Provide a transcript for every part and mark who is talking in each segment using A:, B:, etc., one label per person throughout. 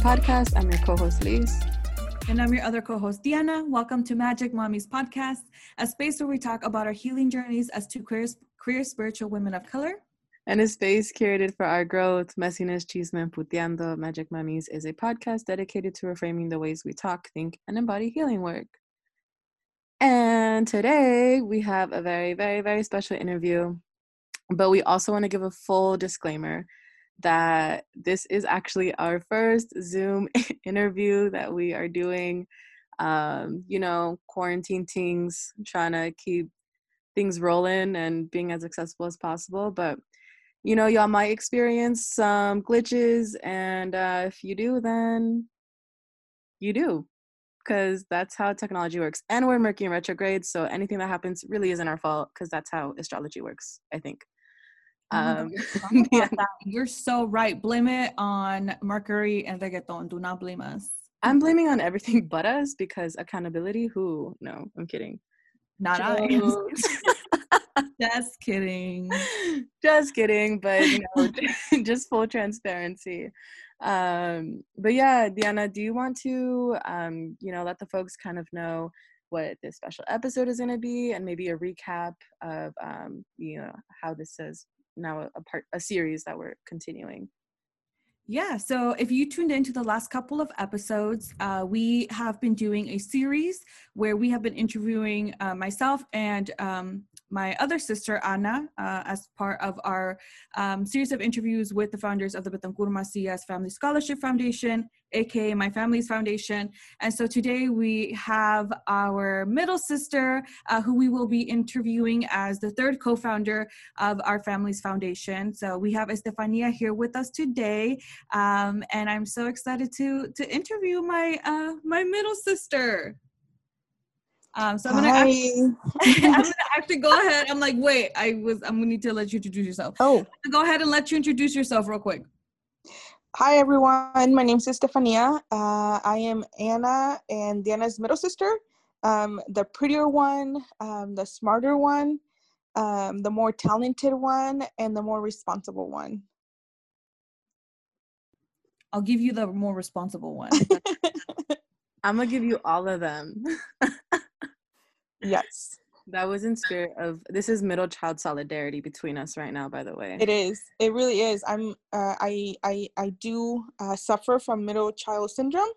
A: tuning into our podcast. I'm your co host, Liz.
B: And I'm your other co host, Diana. Welcome to Magic Mommies Podcast, a space where we talk about our healing journeys as two queer, queer spiritual women of color.
A: And a space curated for our growth, messiness, chisme, and puteando. Magic Mummies is a podcast dedicated to reframing the ways we talk, think, and embody healing work. And today we have a very, very, very special interview. But we also want to give a full disclaimer that this is actually our first Zoom interview that we are doing. Um, you know, quarantine things, trying to keep things rolling and being as accessible as possible. But, you know, y'all might experience some glitches. And uh, if you do, then you do, because that's how technology works. And we're Mercury in retrograde. So anything that happens really isn't our fault, because that's how astrology works, I think.
B: Um, yeah. You're so right. Blame it on Mercury and retrograde. Do not blame us.
A: I'm blaming on everything but us because accountability. Who? No, I'm kidding.
B: Not Jokes. I. just kidding.
A: Just kidding. But you know, just full transparency. Um, but yeah, Diana, do you want to, um, you know, let the folks kind of know what this special episode is going to be and maybe a recap of um, you know how this has now a part a series that we're continuing.
B: Yeah, so if you tuned into the last couple of episodes, uh, we have been doing a series where we have been interviewing uh, myself and um, my other sister, Anna, uh, as part of our um, series of interviews with the founders of the Betancur Macias Family Scholarship Foundation, aka My Family's Foundation. And so today we have our middle sister, uh, who we will be interviewing as the third co founder of our Family's Foundation. So we have Estefania here with us today. Um, and I'm so excited to, to interview my, uh, my middle sister. Um, so I'm gonna, actually, I'm gonna actually go ahead. I'm like, wait, I was I'm gonna need to let you introduce yourself.
C: Oh,
B: go ahead and let you introduce yourself real quick.
C: Hi everyone, my name is Stefania. Uh, I am Anna and Diana's middle sister, um, the prettier one, um, the smarter one, um, the more talented one, and the more responsible one.
B: I'll give you the more responsible one.
A: I'm gonna give you all of them.
C: Yes.
A: That was in spirit of this is middle child solidarity between us right now, by the way.
C: It is. It really is. I'm. Uh, I. I. I do uh, suffer from middle child syndrome,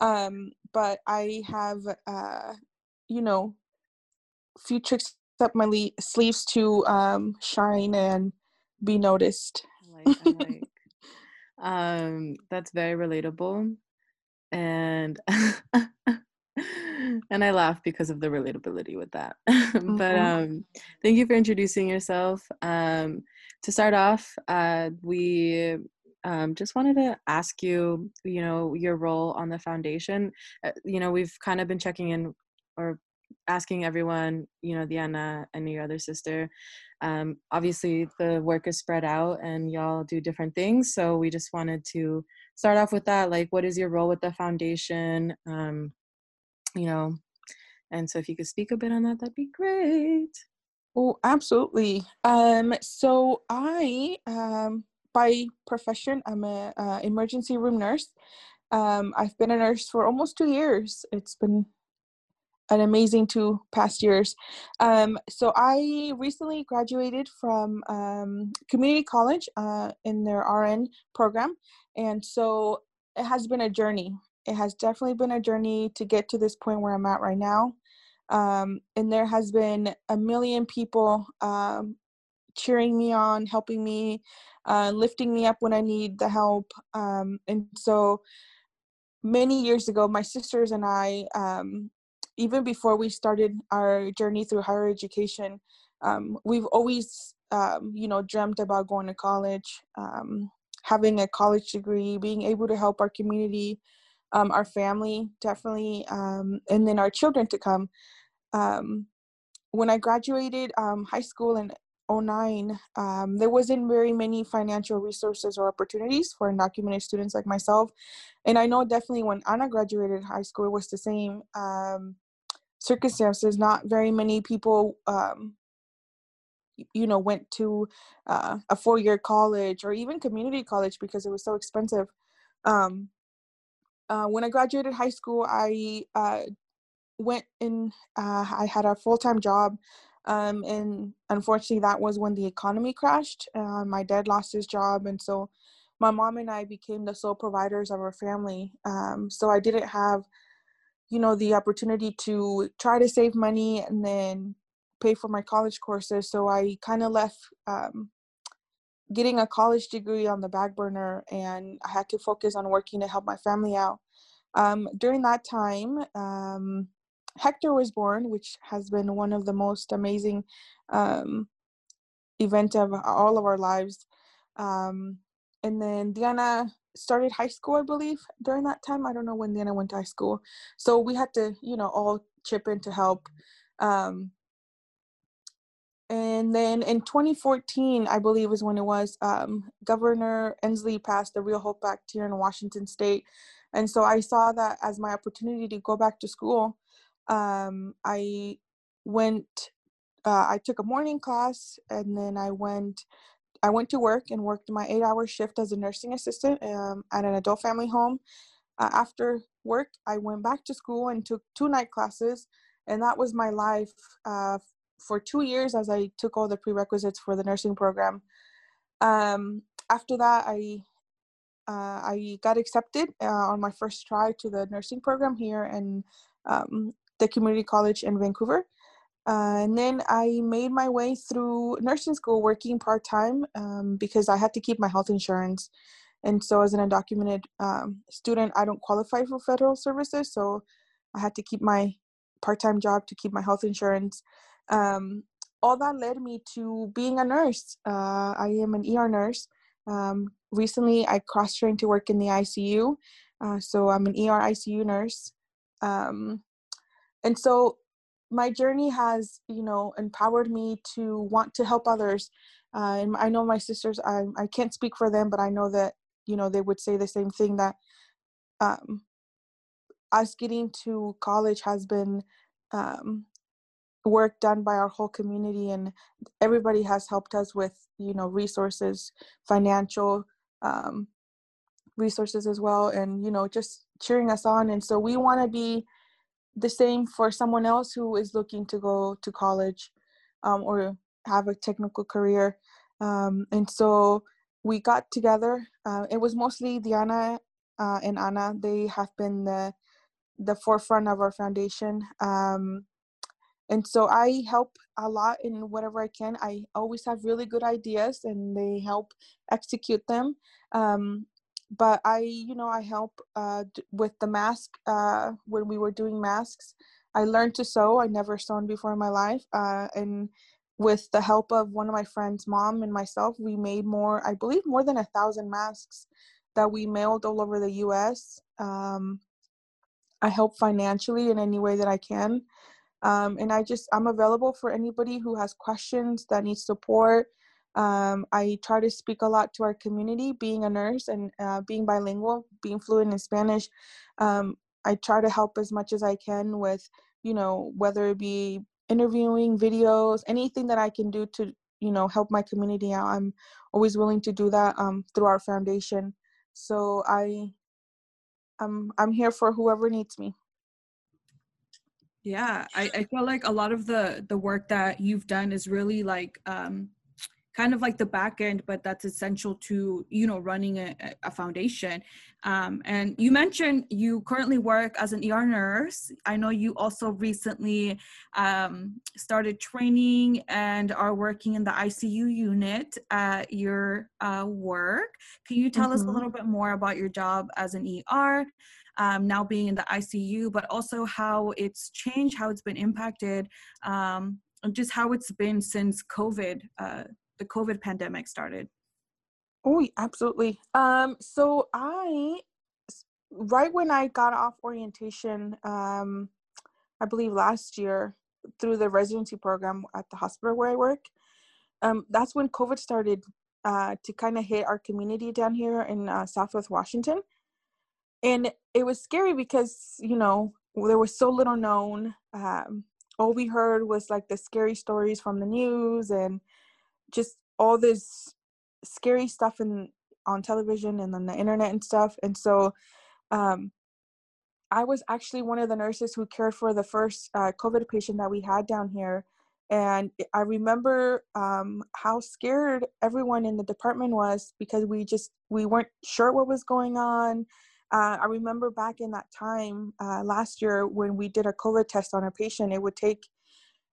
C: um, but I have, uh, you know, few tricks up my le- sleeves to um, shine and be noticed. I like. I like.
A: um, that's very relatable, and and I laugh because of the relatability with that. Mm-hmm. but um, thank you for introducing yourself. Um, to start off, uh, we um, just wanted to ask you, you know, your role on the foundation. Uh, you know, we've kind of been checking in or asking everyone, you know, Diana and your other sister. Um, obviously, the work is spread out and y'all do different things. So we just wanted to start off with that. Like, what is your role with the foundation? Um, you know and so if you could speak a bit on that that'd be great
C: oh absolutely um so i um by profession i'm a uh, emergency room nurse um i've been a nurse for almost two years it's been an amazing two past years. Um, so I recently graduated from um, community college uh, in their RN program, and so it has been a journey it has definitely been a journey to get to this point where I'm at right now. Um, and there has been a million people um, cheering me on, helping me, uh, lifting me up when I need the help. Um, and so many years ago, my sisters and I, um, even before we started our journey through higher education, um, we've always, um, you know, dreamt about going to college, having a college degree, being able to help our community um, our family definitely, um, and then our children to come. Um, when I graduated um, high school in 09, um, there wasn't very many financial resources or opportunities for undocumented students like myself. And I know definitely when Anna graduated high school, it was the same um, circumstances. Not very many people you know went to uh, a four-year college or even community college because it was so expensive um, uh, when I graduated high school, I uh, went in. Uh, I had a full time job, um, and unfortunately, that was when the economy crashed. Uh, my dad lost his job, and so my mom and I became the sole providers of our family. Um, so I didn't have, you know, the opportunity to try to save money and then pay for my college courses. So I kind of left um, getting a college degree on the back burner and I had to focus on working to help my family out. Um, during that time, um, Hector was born, which has been one of the most amazing um, event of all of our lives. Um, and then Diana started high school, I believe, during that time. I don't know when Diana went to high school. So we had to, you know, all chip in to help. Um, and then in 2014, I believe is when it was, um, Governor Inslee passed the Real Hope Act here in Washington State. And so I saw that as my opportunity to go back to school. Um, I went, uh, I took a morning class and then I went, I went to work and worked my eight hour shift as a nursing assistant um, at an adult family home. Uh, after work, I went back to school and took two night classes. And that was my life uh, for two years as I took all the prerequisites for the nursing program. Um, after that, I uh, I got accepted uh, on my first try to the nursing program here in um, the community college in Vancouver. Uh, and then I made my way through nursing school working part time um, because I had to keep my health insurance. And so, as an undocumented um, student, I don't qualify for federal services. So, I had to keep my part time job to keep my health insurance um, all that led me to being a nurse. Uh, I am an ER nurse. Um, recently, I cross trained to work in the ICU. Uh, so I'm an ER ICU nurse. Um, and so my journey has, you know, empowered me to want to help others. Uh, and I know my sisters, I, I can't speak for them, but I know that, you know, they would say the same thing that um, us getting to college has been um, work done by our whole community and everybody has helped us with you know resources financial um, resources as well and you know just cheering us on and so we want to be the same for someone else who is looking to go to college um, or have a technical career um, and so we got together uh, it was mostly diana uh, and anna they have been the the forefront of our foundation um, and so i help a lot in whatever i can i always have really good ideas and they help execute them um, but i you know i help uh, with the mask uh, when we were doing masks i learned to sew i never sewn before in my life uh, and with the help of one of my friends mom and myself we made more i believe more than a thousand masks that we mailed all over the us um, i help financially in any way that i can um, and I just I'm available for anybody who has questions that needs support. Um, I try to speak a lot to our community, being a nurse and uh, being bilingual, being fluent in Spanish. Um, I try to help as much as I can with, you know, whether it be interviewing, videos, anything that I can do to, you know, help my community out. I'm always willing to do that um, through our foundation. So I, I'm I'm here for whoever needs me
B: yeah I, I feel like a lot of the the work that you've done is really like um kind of like the back end but that's essential to you know running a, a foundation um, and you mentioned you currently work as an er nurse i know you also recently um, started training and are working in the icu unit at your uh, work can you tell mm-hmm. us a mm-hmm. little bit more about your job as an er um, now being in the ICU, but also how it's changed, how it's been impacted, um, and just how it's been since COVID, uh, the COVID pandemic started.
C: Oh, absolutely. Um, so I, right when I got off orientation, um, I believe last year through the residency program at the hospital where I work, um, that's when COVID started uh, to kind of hit our community down here in uh, Southwest Washington and it was scary because you know there was so little known um, all we heard was like the scary stories from the news and just all this scary stuff in on television and on the internet and stuff and so um, I was actually one of the nurses who cared for the first uh, COVID patient that we had down here. And I remember um, how scared everyone in the department was because we just we weren't sure what was going on. Uh, I remember back in that time uh, last year when we did a COVID test on a patient, it would take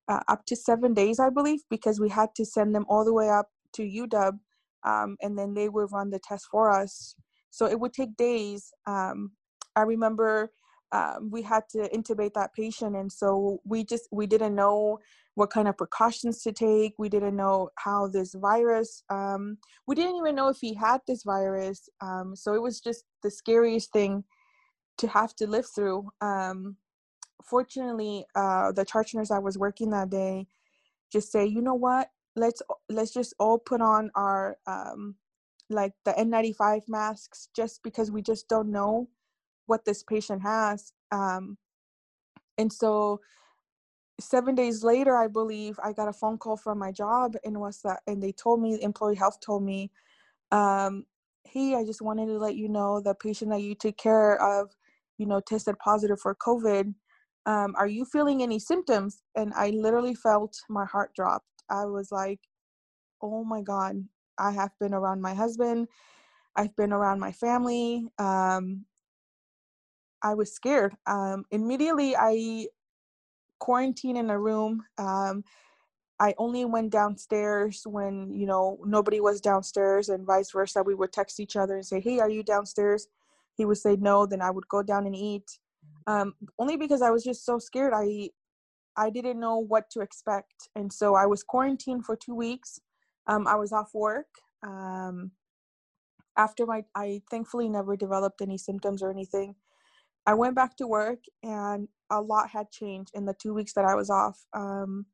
C: uh, up to seven days, I believe, because we had to send them all the way up to UW, um, and then they would run the test for us. So it would take days. Um, I remember um, we had to intubate that patient, and so we just we didn't know what kind of precautions to take. We didn't know how this virus. Um, we didn't even know if he had this virus. Um, so it was just the scariest thing to have to live through. Um, fortunately, uh, the charge nurse I was working that day just say, you know what? Let's let's just all put on our um, like the N95 masks, just because we just don't know what this patient has. Um, and so seven days later, I believe I got a phone call from my job and was that, and they told me, employee health told me, um, hey, I just wanted to let you know the patient that you took care of, you know, tested positive for COVID. Um, are you feeling any symptoms? And I literally felt my heart drop. I was like, oh my God, I have been around my husband. I've been around my family. Um, I was scared. Um, immediately, I quarantined in a room. Um, I only went downstairs when you know nobody was downstairs, and vice versa. We would text each other and say, "Hey, are you downstairs?" He would say no. Then I would go down and eat. Um, only because I was just so scared. I I didn't know what to expect, and so I was quarantined for two weeks. Um, I was off work. Um, after my, I thankfully never developed any symptoms or anything. I went back to work and a lot had changed in the two weeks that I was off. Um,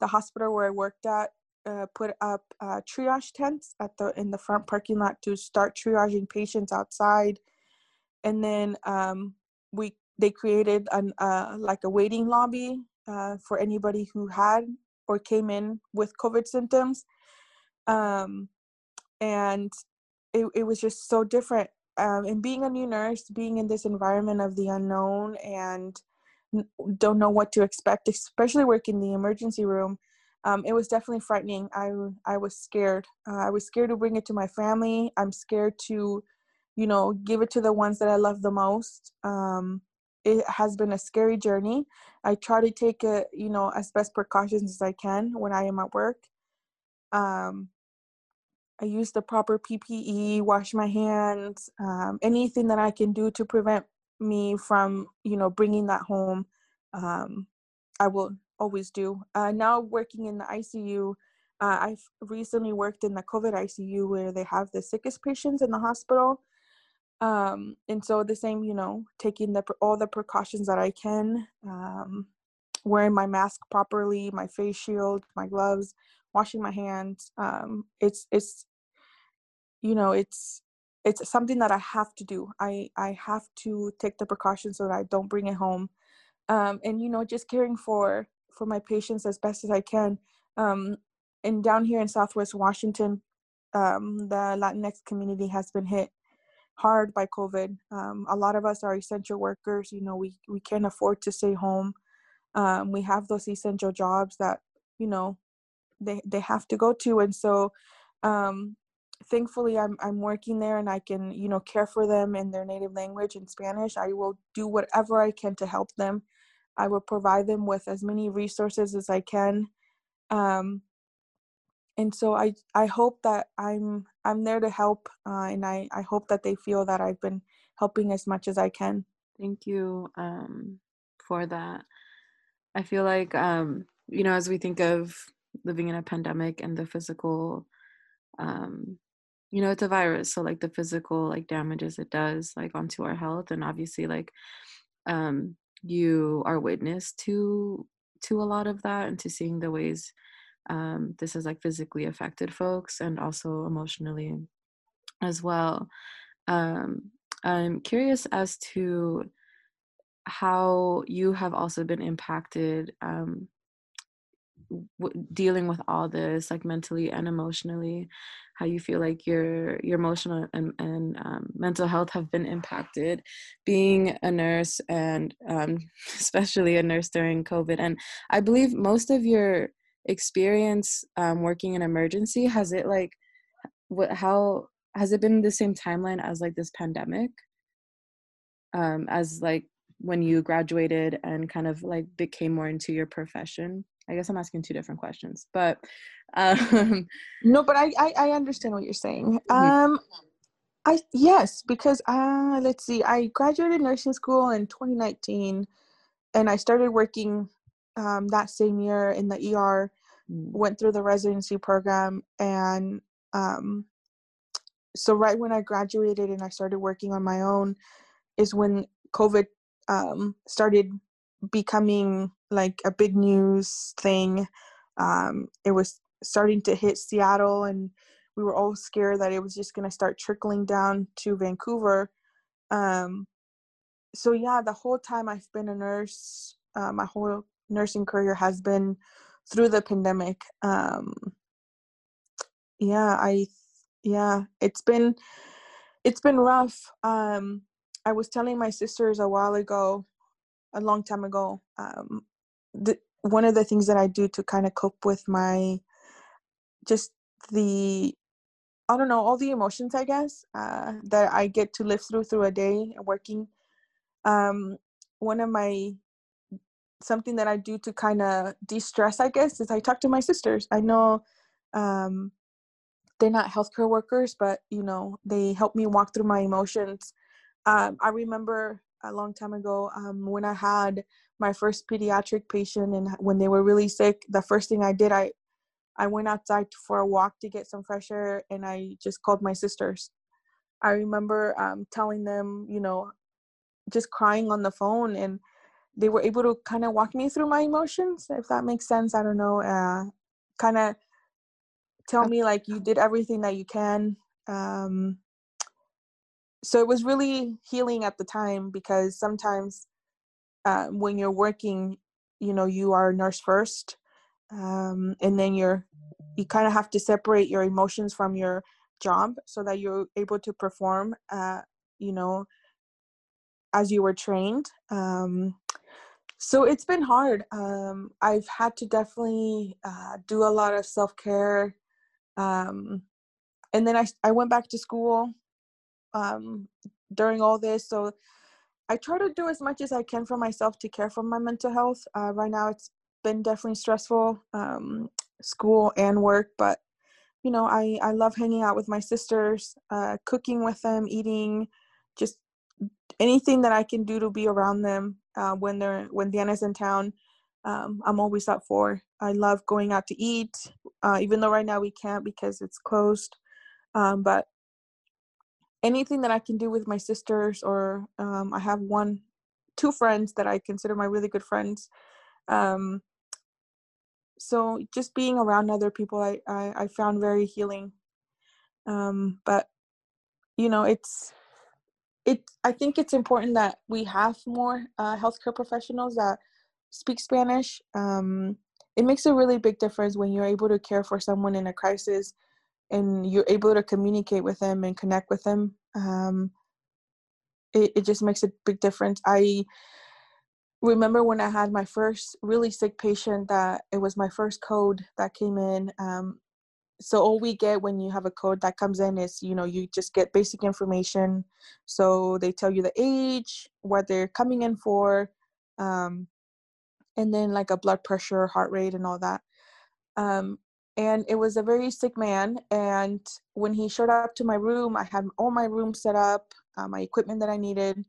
C: the hospital where I worked at uh, put up uh, triage tents at the in the front parking lot to start triaging patients outside, and then um, we they created an uh, like a waiting lobby uh, for anybody who had or came in with COVID symptoms, um, and it it was just so different um, and being a new nurse, being in this environment of the unknown and don't know what to expect, especially working in the emergency room, um, it was definitely frightening. I I was scared. Uh, I was scared to bring it to my family. I'm scared to, you know, give it to the ones that I love the most. Um, it has been a scary journey. I try to take it, you know, as best precautions as I can when I am at work. Um, I use the proper PPE, wash my hands, um, anything that I can do to prevent me from, you know, bringing that home. Um, I will always do. Uh, now working in the ICU, uh, I've recently worked in the COVID ICU where they have the sickest patients in the hospital. Um, and so the same, you know, taking the all the precautions that I can, um, wearing my mask properly, my face shield, my gloves, washing my hands. Um, it's it's you know it's it's something that I have to do. I I have to take the precautions so that I don't bring it home, um, and you know just caring for for my patients as best as I can. Um, and down here in Southwest Washington, um, the Latinx community has been hit hard by COVID. Um, a lot of us are essential workers. You know, we we can't afford to stay home. Um, we have those essential jobs that you know they they have to go to, and so um, thankfully I'm I'm working there and I can, you know, care for them in their native language in Spanish. I will do whatever I can to help them. I will provide them with as many resources as I can. Um, and so I I hope that I'm I'm there to help uh, and I I hope that they feel that I've been helping as much as I can.
A: Thank you um, for that. I feel like um, you know as we think of living in a pandemic and the physical um, you know it's a virus so like the physical like damages it does like onto our health and obviously like um you are witness to to a lot of that and to seeing the ways um this has like physically affected folks and also emotionally as well. Um i'm curious as to how you have also been impacted um w- dealing with all this like mentally and emotionally how you feel like your your emotional and, and um, mental health have been impacted being a nurse and um, especially a nurse during covid. And i believe most of your experience um, working in emergency has it like what how has it been the same timeline as like this pandemic? Um as like when you graduated and kind of like became more into your profession? I guess i'm asking two different questions but um
C: no but i i, I understand what you're saying. Mm-hmm. um i yes because uh let's see i graduated nursing school in 2019 and i started working um, that same year in the er went through the residency program and um so right when i graduated and i started working on my own is when covid um, started becoming like a big news thing. Um, it was starting to hit Seattle, and we were all scared that it was just going to start trickling down to Vancouver. Um, so, yeah, the whole time I've been a nurse, uh, my whole nursing career has been through the pandemic. Um, yeah, I, yeah, it's been, it's been rough. Um, I was telling my sisters a while ago, a long time ago, um, one of the things that I do to kind of cope with my just the I don't know all the emotions I guess uh, that I get to live through through a day working. Um, one of my something that I do to kind of de-stress I guess is I talk to my sisters. I know um, they're not healthcare workers, but you know they help me walk through my emotions um, I remember a long time ago um, when I had my first pediatric patient and when they were really sick, the first thing I did, I I went outside for a walk to get some fresh air and I just called my sisters. I remember um, telling them, you know, just crying on the phone and they were able to kind of walk me through my emotions, if that makes sense. I don't know. Uh, kind of tell me like you did everything that you can. Um, so it was really healing at the time because sometimes uh, when you're working you know you are a nurse first um, and then you're you kind of have to separate your emotions from your job so that you're able to perform uh, you know as you were trained um, so it's been hard um, i've had to definitely uh, do a lot of self-care um, and then I, I went back to school um, during all this. So I try to do as much as I can for myself to care for my mental health. Uh, right now, it's been definitely stressful, um, school and work, but you know, I I love hanging out with my sisters, uh, cooking with them, eating, just anything that I can do to be around them uh, when they're when Diana's in town. Um, I'm always up for. I love going out to eat, uh, even though right now we can't because it's closed. Um, but anything that I can do with my sisters, or um, I have one, two friends that I consider my really good friends. Um, so just being around other people, I, I, I found very healing. Um, but you know, it's it. I think it's important that we have more uh, healthcare professionals that speak Spanish. Um, it makes a really big difference when you're able to care for someone in a crisis and you're able to communicate with them and connect with them um, it, it just makes a big difference i remember when i had my first really sick patient that it was my first code that came in um, so all we get when you have a code that comes in is you know you just get basic information. So they tell you the age what they're coming in for um, and then like a blood pressure heart rate and all that. Um, and it was a very sick man and when he showed up to my room i had all my room set up uh, my equipment that i needed.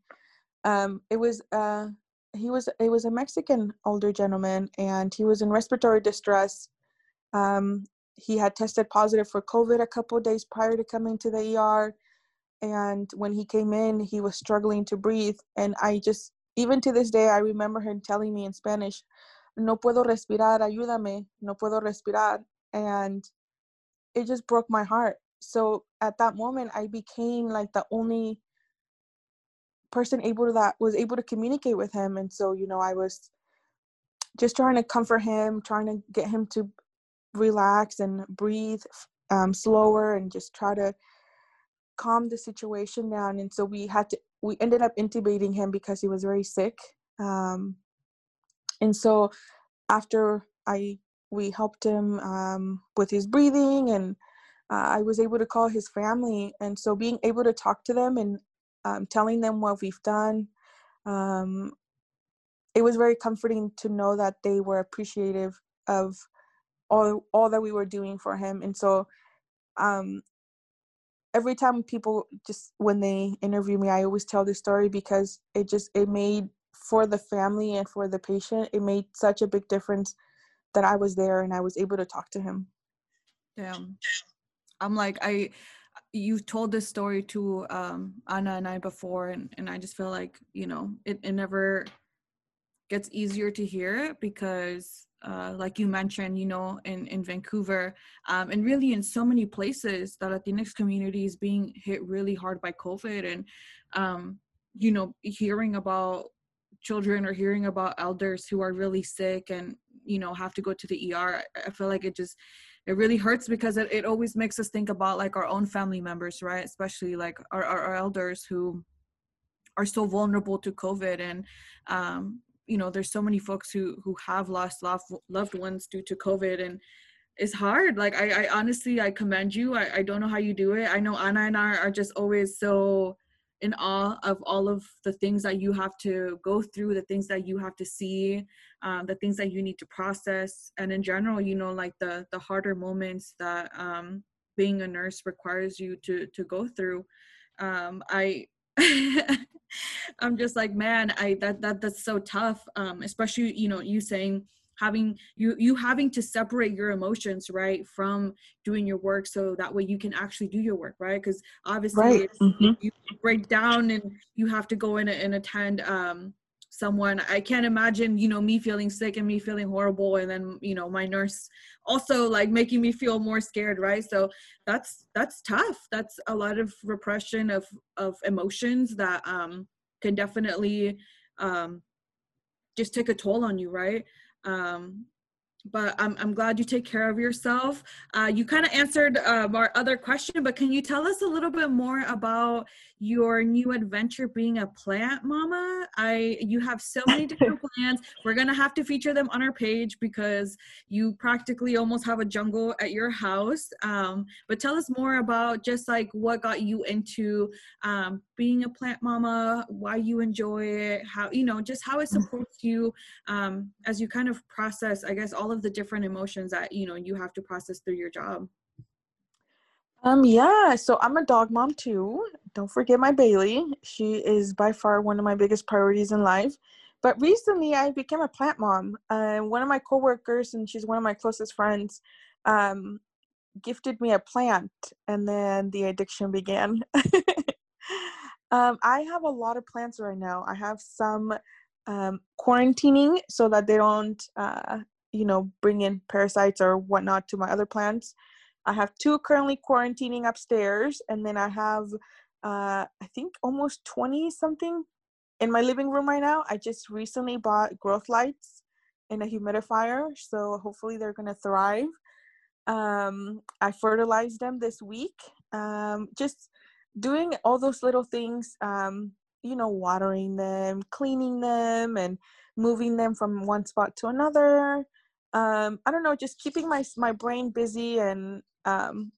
C: Um, it was uh, he was it was a mexican older gentleman and he was in respiratory distress. Um, he had tested positive for covid a couple days prior to coming to the er and when he came in he was struggling to breathe and i just even to this day i remember him telling me in spanish no puedo respirar ayúdame no puedo respirar and it just broke my heart. So at that moment i became like the only person able to that was able to communicate with him and so you know i was just trying to comfort him trying to get him to relax and breathe um, slower and just try to calm the situation down. And so we had to, we ended up intubating him because he was very sick. Um, and so after I, we helped him um, with his breathing and uh, I was able to call his family. And so being able to talk to them and um, telling them what we've done, um, it was very comforting to know that they were appreciative of all all that we were doing for him. And so um, every time people just when they interview me, I always tell this story because it just it made for the family and for the patient, it made such a big difference that I was there and I was able to talk to him.
B: Damn. I'm like I you've told this story to um Anna and I before and, and I just feel like, you know, it, it never gets easier to hear because uh, like you mentioned, you know, in, in Vancouver, um, and really in so many places, the Latinx community is being hit really hard by COVID. And, um, you know, hearing about children or hearing about elders who are really sick and, you know, have to go to the ER, I feel like it just, it really hurts because it, it always makes us think about like our own family members, right? Especially like our, our, our elders who are so vulnerable to COVID. And, um, you know there's so many folks who who have lost loved ones due to covid and it's hard. Like i, I honestly i commend you. I, I don't know how you do it. I know anna and i are just always so in awe of all of the things that you have to go through the things that you have to see um, the things that you need to process. And in general you know like the the harder moments that um, being a nurse requires you to to go through um, i I'm just like, man, I that that that's so tough. Um, especially you know you saying having you you having to separate your emotions right from doing your work so that way you can actually do your work right because obviously
C: right. mm-hmm.
B: you break down and you have to go in and attend um someone. I can't imagine you know me feeling sick and me feeling horrible and then you know my nurse also like making me feel more scared right? So that's that's tough. That's a lot of repression of of emotions that um can definitely um just take a toll on you right? Um but I'm, I'm glad you take care of yourself. Uh, you kind of answered um, our other question, but can you tell us a little bit more about your new adventure being a plant mama? I you have so many different plants. We're gonna have to feature them on our page because you practically almost have a jungle at your house. Um, but tell us more about just like what got you into um, being a plant mama, why you enjoy it, how you know just how it supports you um, as you kind of process, I guess, all of the different emotions that you know you have to process through your job.
C: Um, yeah, so I'm a dog mom too. Don't forget my Bailey. She is by far one of my biggest priorities in life. But recently I became a plant mom. Uh, one of my coworkers, and she's one of my closest friends, um, gifted me a plant, and then the addiction began. um, I have a lot of plants right now. I have some um, quarantining so that they don't, uh, you know, bring in parasites or whatnot to my other plants. I have two currently quarantining upstairs, and then I have, uh, I think, almost 20 something in my living room right now. I just recently bought growth lights and a humidifier, so hopefully they're gonna thrive. Um, I fertilized them this week. Um, just doing all those little things, um, you know, watering them, cleaning them, and moving them from one spot to another. Um, I don't know, just keeping my my brain busy and um,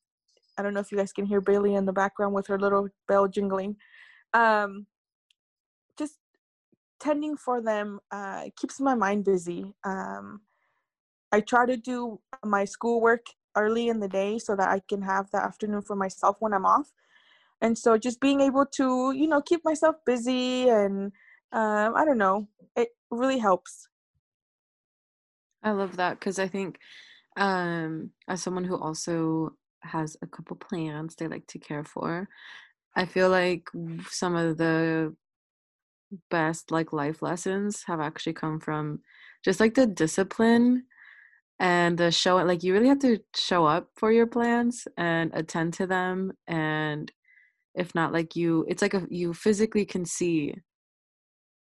C: I don't know if you guys can hear Bailey in the background with her little bell jingling. Um, just tending for them uh, keeps my mind busy. Um, I try to do my schoolwork early in the day so that I can have the afternoon for myself when I'm off. And so just being able to, you know, keep myself busy and um, I don't know, it really helps.
A: I love that because I think um, as someone who also has a couple plants they like to care for, I feel like some of the best like life lessons have actually come from just like the discipline and the show like you really have to show up for your plants and attend to them and if not like you it's like a you physically can see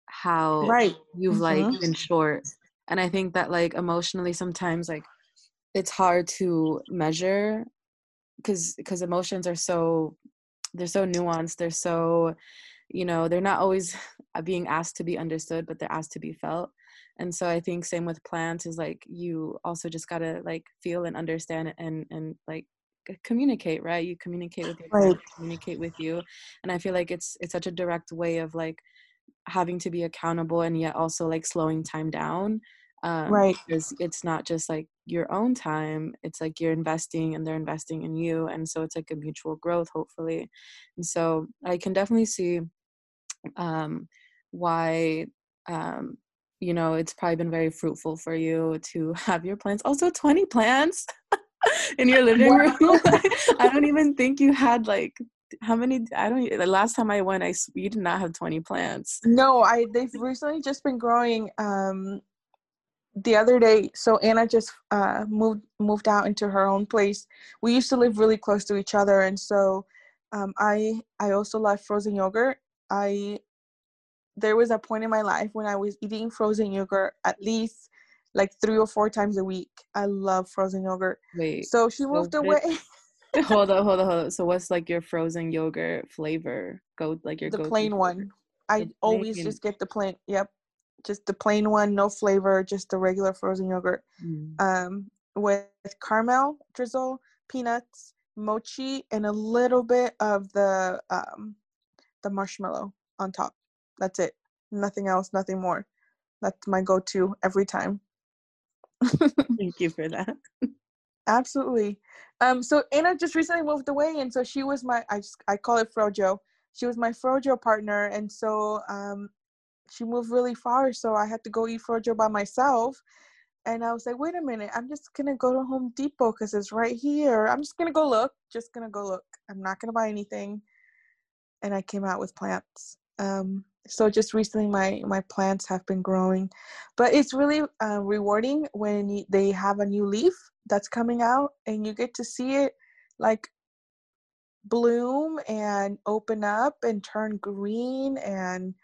A: how
C: right
A: you've mm-hmm. like been short and i think that like emotionally sometimes like it's hard to measure because because emotions are so they're so nuanced they're so you know they're not always being asked to be understood but they're asked to be felt. And so i think same with plants is like you also just gotta like feel and understand and and like communicate right? You communicate with your right. communicate with you. And i feel like it's it's such a direct way of like having to be accountable and yet also like slowing time down
C: um, right.
A: because it's not just like your own time it's like you're investing and they're investing in you and so it's like a mutual growth hopefully. And so i can definitely see um why um you know it's probably been very fruitful for you to have your plants also 20 plants in your living room. I don't even think you had like how many i don't the last time i went i you did not have 20 plants.
C: No i they've recently just been growing um the other day so anna just uh moved moved out into her own place. We used to live really close to each other and so um i i also love frozen yogurt. I there was a point in my life when i was eating frozen yogurt at least like three or four times a week. I love frozen yogurt.
A: Wait
C: so she moved away
A: hold on hold on hold on so what's like your frozen yogurt flavor go like your
C: the plain one i always just get the plain yep just the plain one, no flavor, just the regular frozen yogurt. Mm. Um, with caramel drizzle, peanuts, mochi, and a little bit of the um, the marshmallow on top. That's it. Nothing else, nothing more. That's my go-to every time.
A: Thank you for that.
C: Absolutely. Um, so Anna just recently moved away, and so she was my I I call it Frojo. She was my Frojo partner, and so um, she moved really far, so I had to go eat frojo by myself. And I was like, wait a minute, I'm just gonna go to Home Depot because it's right here. I'm just gonna go look, just gonna go look. I'm not gonna buy anything. And I came out with plants. Um, so just recently, my my plants have been growing, but it's really uh, rewarding when they have a new leaf that's coming out, and you get to see it like bloom and open up and turn green and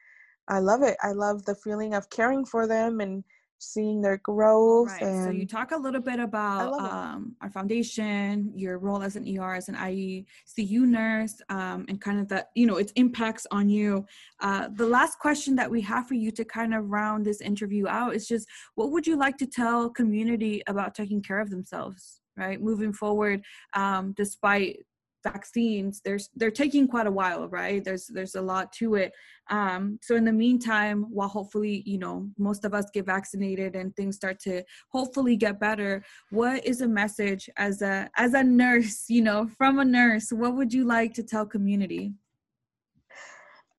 C: I love it. I love the feeling of caring for them and seeing their growth. Right. And
B: so you talk a little bit about um, our foundation, your role as an ER, as an ICU nurse, um, and kind of the, you know, its impacts on you. Uh, the last question that we have for you to kind of round this interview out is just, what would you like to tell community about taking care of themselves? Right, moving forward, um, despite vaccines there's they're taking quite a while right there's there's a lot to it um so in the meantime while hopefully you know most of us get vaccinated and things start to hopefully get better what is a message as a as a nurse you know from a nurse what would you like to tell community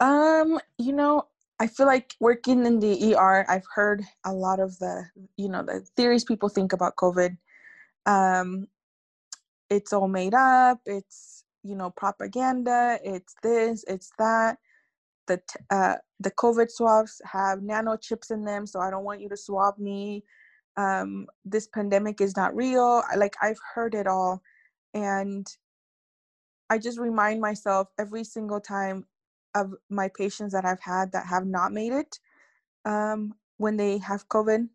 C: um you know I feel like working in the ER, I've heard a lot of the, you know, the theories people think about COVID. Um, it's all made up. It's you know propaganda it's this it's that. The uh, the covid swabs have nano chips in them so i don't want you to swab me. Um, this pandemic is not real like i've heard it all and i just remind myself every single time of my patients that i've had that have not made it um, when they have covid.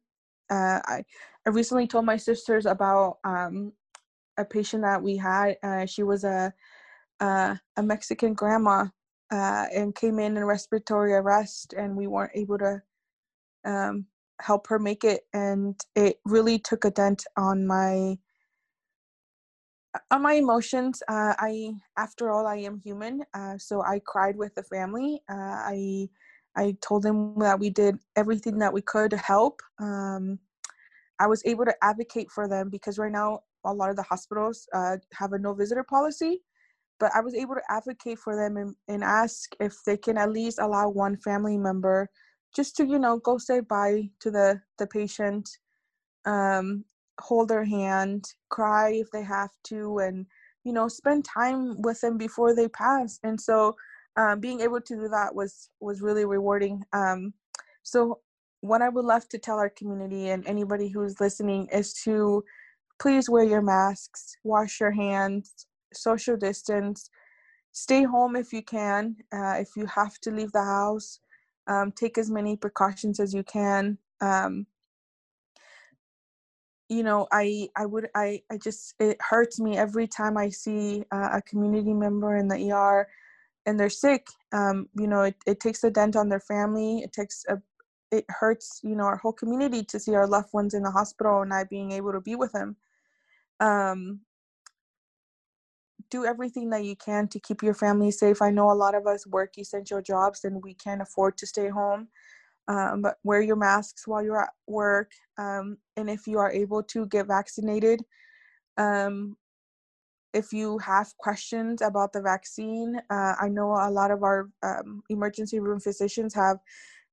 C: Uh, I, I recently told my sisters about um, a patient that we had uh, she was a uh, a Mexican grandma uh, and came in in respiratory arrest, and we weren't able to um, help her make it, and it really took a dent on my on my emotions. Uh, I, after all, I am human, uh, so I cried with the family. Uh, I I told them that we did everything that we could to help. Um, I was able to advocate for them because right now a lot of the hospitals uh, have a no visitor policy but I was able to advocate for them and, and ask if they can at least allow one family member just to, you know, go say bye to the, the patient, um, hold their hand, cry if they have to, and, you know, spend time with them before they pass. And so um, being able to do that was, was really rewarding. Um, so what I would love to tell our community and anybody who's listening is to please wear your masks, wash your hands, social distance. Stay home if you can uh, if you have to leave the house. Um, take as many precautions as you can. Um, you know i i would i i just it hurts me every time i see uh, a community member in the er and they're sick. Um you know it, it takes a dent on their family. It takes a it hurts you know our whole community to see our loved ones in the hospital and not being able to be with them. Um do everything that you can to keep your family safe. I know a lot of us work essential jobs and we can't afford to stay home um, but wear your masks while you're at work um, and if you are able to get vaccinated um, if you have questions about the vaccine uh, i know a lot of our um, emergency room physicians have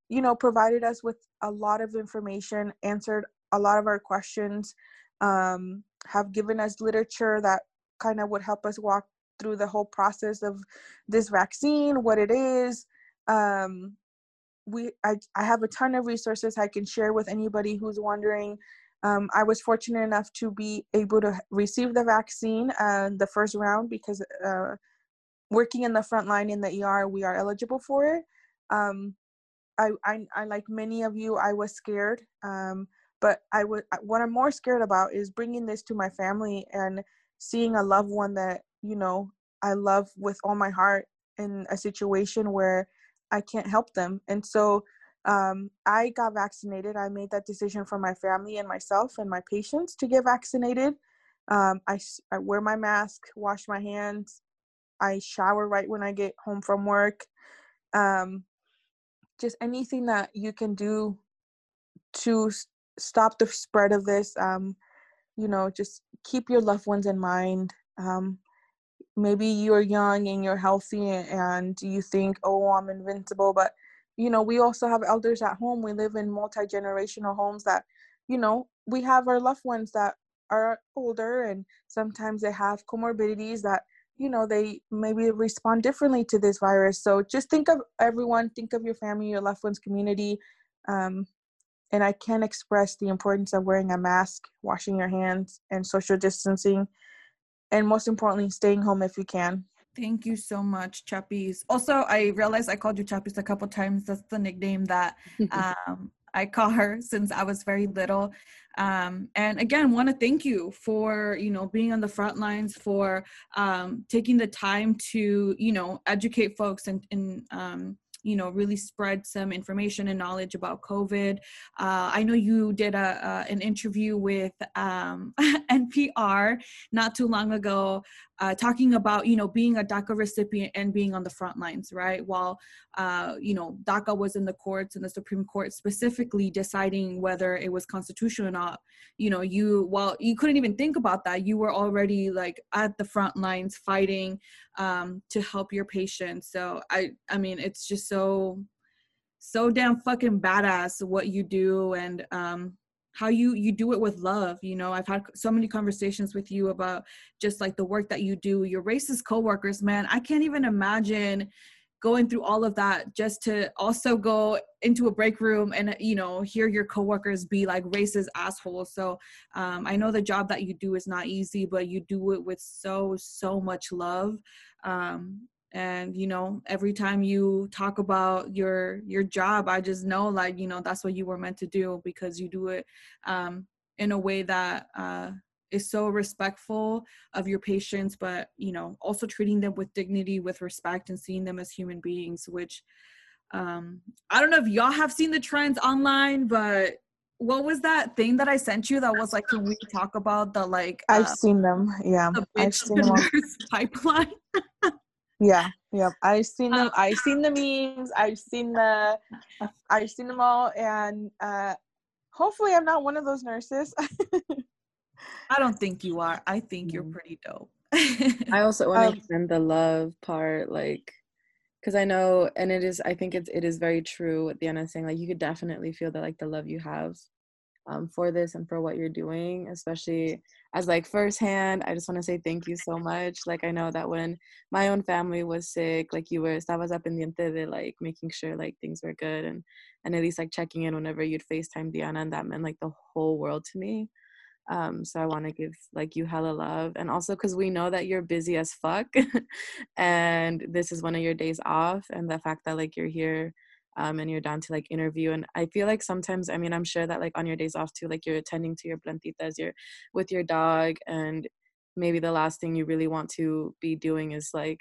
C: you know provided us with a lot of information answered a lot of our questions um, have given us literature that kind of would help us walk through the whole process of this vaccine what it is um, we I, I have a ton of resources i can share with anybody who's wondering. Um, i was fortunate enough to be able to receive the vaccine uh, the first round because uh, working in the front line in the er we are eligible for it. Um, I, I, I like many of you i was scared um, but i would what i'm more scared about is bringing this to my family and seeing a loved one that you know i love with all my heart in a situation where I can't help them. And so um, I got vaccinated. I made that decision for my family and myself and my patients to get vaccinated. Um, I, I wear my mask, wash my hands, I shower right when I get home from work. Um, just anything that you can do to s- stop the spread of this. Um, you know, just keep your loved ones in mind. Um, maybe you're young and you're healthy and you think oh i'm invincible but you know we also have elders at home. We live in multi-generational homes that you know we have our loved ones that are older and sometimes they have comorbidities that you know they maybe respond differently to this virus. So just think of everyone think of your family your loved ones community. Um, and i can't express the importance of wearing a mask washing your hands and social distancing and most importantly, staying home if you can.
B: Thank you so much, Chappies. Also, I realized I called you Chappies a couple times. That's the nickname that um, I call her since I was very little. Um, and again, want to thank you for you know being on the front lines, for um, taking the time to you know educate folks and, and um, you know really spread some information and knowledge about covid. Uh, i know you did a, an interview with um, npr not too long ago uh, talking about you know being a DACA recipient and being on the front lines, right? While uh, you know DACA was in the courts and the Supreme Court specifically deciding whether it was constitutional or not, you know you while you couldn't even think about that, you were already like at the front lines fighting um, to help your patients. So I I mean it's just so so damn fucking badass what you do and um how you you do it with love you know? I've had so many conversations with you about just like the work that you do. Your racist coworkers man. I can't even imagine going through all of that just to also go into a break room and you know hear your coworkers be like racist assholes. So um, i know the job that you do is not easy but you do it with so so much love. Um, and you know every time you talk about your your job i just know like you know that's what you were meant to do because you do it um in a way that uh is so respectful of your patients but you know also treating them with dignity with respect and seeing them as human beings which um i don't know if y'all have seen the trends online but what was that thing that i sent you that was like can we talk about the like
C: i've
B: uh,
C: seen them yeah
B: the
C: i've seen them
B: pipeline
C: yeah yeah i've seen them
B: Um,
C: i've seen the memes i've seen the i've seen them all and uh hopefully i'm not one of those nurses
B: I don't think you are. I think you're
A: Mm.
B: pretty dope.
A: I also want to
C: Um,
A: extend the love part, like, because I know, and it is, I think it's, it is very true what Diana's saying. Like, you could definitely feel that, like, the love you have um, for this and for what you're doing, especially as like firsthand. I just want to say thank you so much. Like, I know that when my own family was sick, like, you were, estabas al pendiente de like making sure like things were good and, and at least like checking in whenever you'd FaceTime Diana, and that meant like the whole world to me. Um, so I want to give like you hella love, and also because we know that you're busy as fuck, and this is one of your days off, and the fact that like you're here um, and you're down to like interview. And I feel like sometimes, I mean, I'm sure that like on your days off too, like you're attending to your plantitas, you're with your dog, and maybe the last thing you really want to be doing is like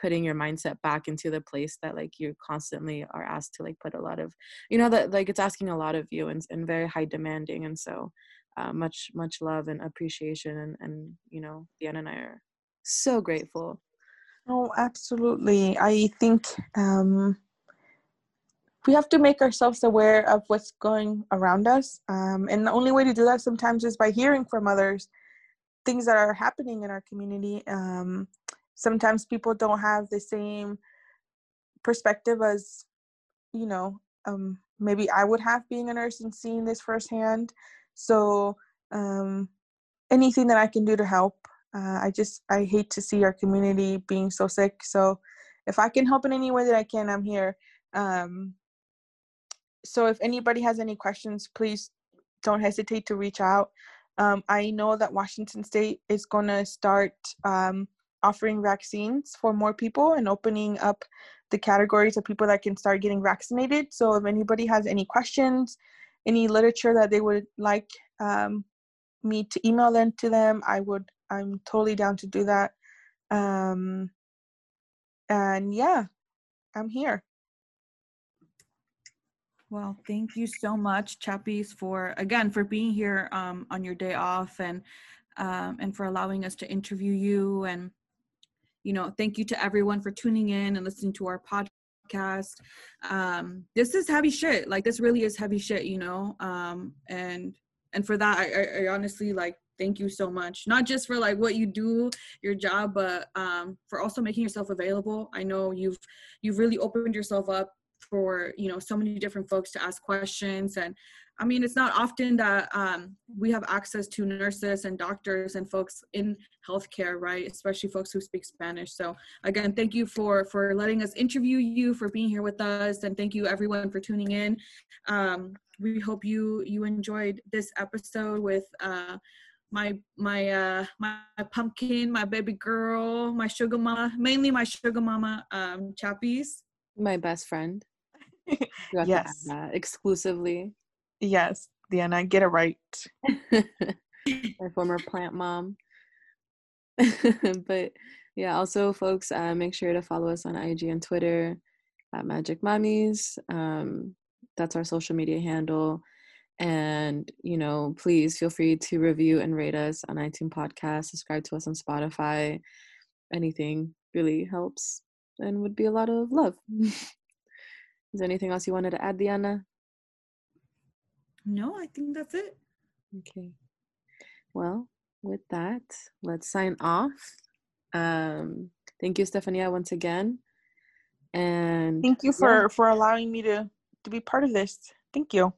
A: putting your mindset back into the place that like you constantly are asked to like put a lot of you know that like it's asking a lot of you and, and very high demanding and so uh, much much love and appreciation and and you know Diana and I are so grateful
C: oh absolutely I think um we have to make ourselves aware of what's going around us um, and the only way to do that sometimes is by hearing from others things that are happening in our community um, sometimes people don't have the same perspective as you know um, maybe i would have being a nurse and seeing this firsthand. So um, anything that i can do to help uh, i just i hate to see our community being so sick. So if i can help in any way that i can i'm here. Um, so if anybody has any questions please don't hesitate to reach out um, i know that washington state is going to start um, offering vaccines for more people and opening up the categories of people that can start getting vaccinated. So if anybody has any questions, any literature that they would like um, me to email them to them, I would. I'm totally down to do that. Um, and yeah, I'm here.
B: Well, thank you so much, Chappies, for again for being here um, on your day off and um, and for allowing us to interview you and you know, thank you to everyone for tuning in and listening to our podcast. Um, this is heavy shit. Like this really is heavy shit, you know. Um, and and for that, I, I, honestly like thank you so much. Not just for like what you do, your job, but um, for also making yourself available. I know you've you've really opened yourself up for you know so many different folks to ask questions and I mean, it's not often that um, we have access to nurses and doctors and folks in healthcare, right? Especially folks who speak Spanish. So again, thank you for for letting us interview you, for being here with us, and thank you everyone for tuning in. Um, we hope you you enjoyed this episode with. Uh, my my uh my, pumpkin my baby girl my sugar mama mainly my sugar mama um chappies
A: my best friend
C: yes
A: exclusively
C: Yes, Diana, get it right.
A: My former plant mom. but yeah, also, folks, uh, make sure to follow us on IG and Twitter at Magic Mummies. Um, that's our social media handle. And, you know, please feel free to review and rate us on iTunes Podcast, subscribe to us on Spotify. Anything really helps and would be a lot of love. Is there anything else you wanted to add, Diana?
B: No, I think that's it.
A: Okay. Well, with that, let's sign off. Um, thank you, Stefania, once again. And
C: thank you for yeah. for allowing me to to be part of this. Thank you.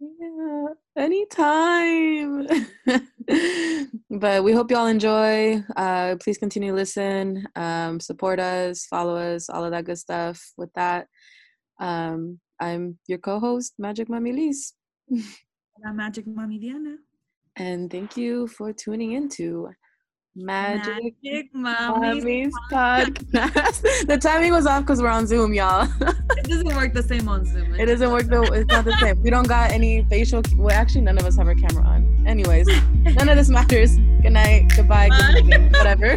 A: Yeah, anytime. but we hope y'all enjoy. Uh, please continue to listen, um, support us, follow us, all of that good stuff. With that, um, I'm your co-host, Magic Mummy Lise.
B: La Magic Mommy Diana.
A: And thank you for tuning into Magic,
B: Magic Mommy's
A: podcast. the timing was off because we're on Zoom, y'all.
B: it doesn't work the same on Zoom.
A: It, it doesn't work though. It's not the same. We don't got any facial. Well, actually, none of us have our camera on. Anyways, none of this matters. Good night. Goodbye. Good whatever.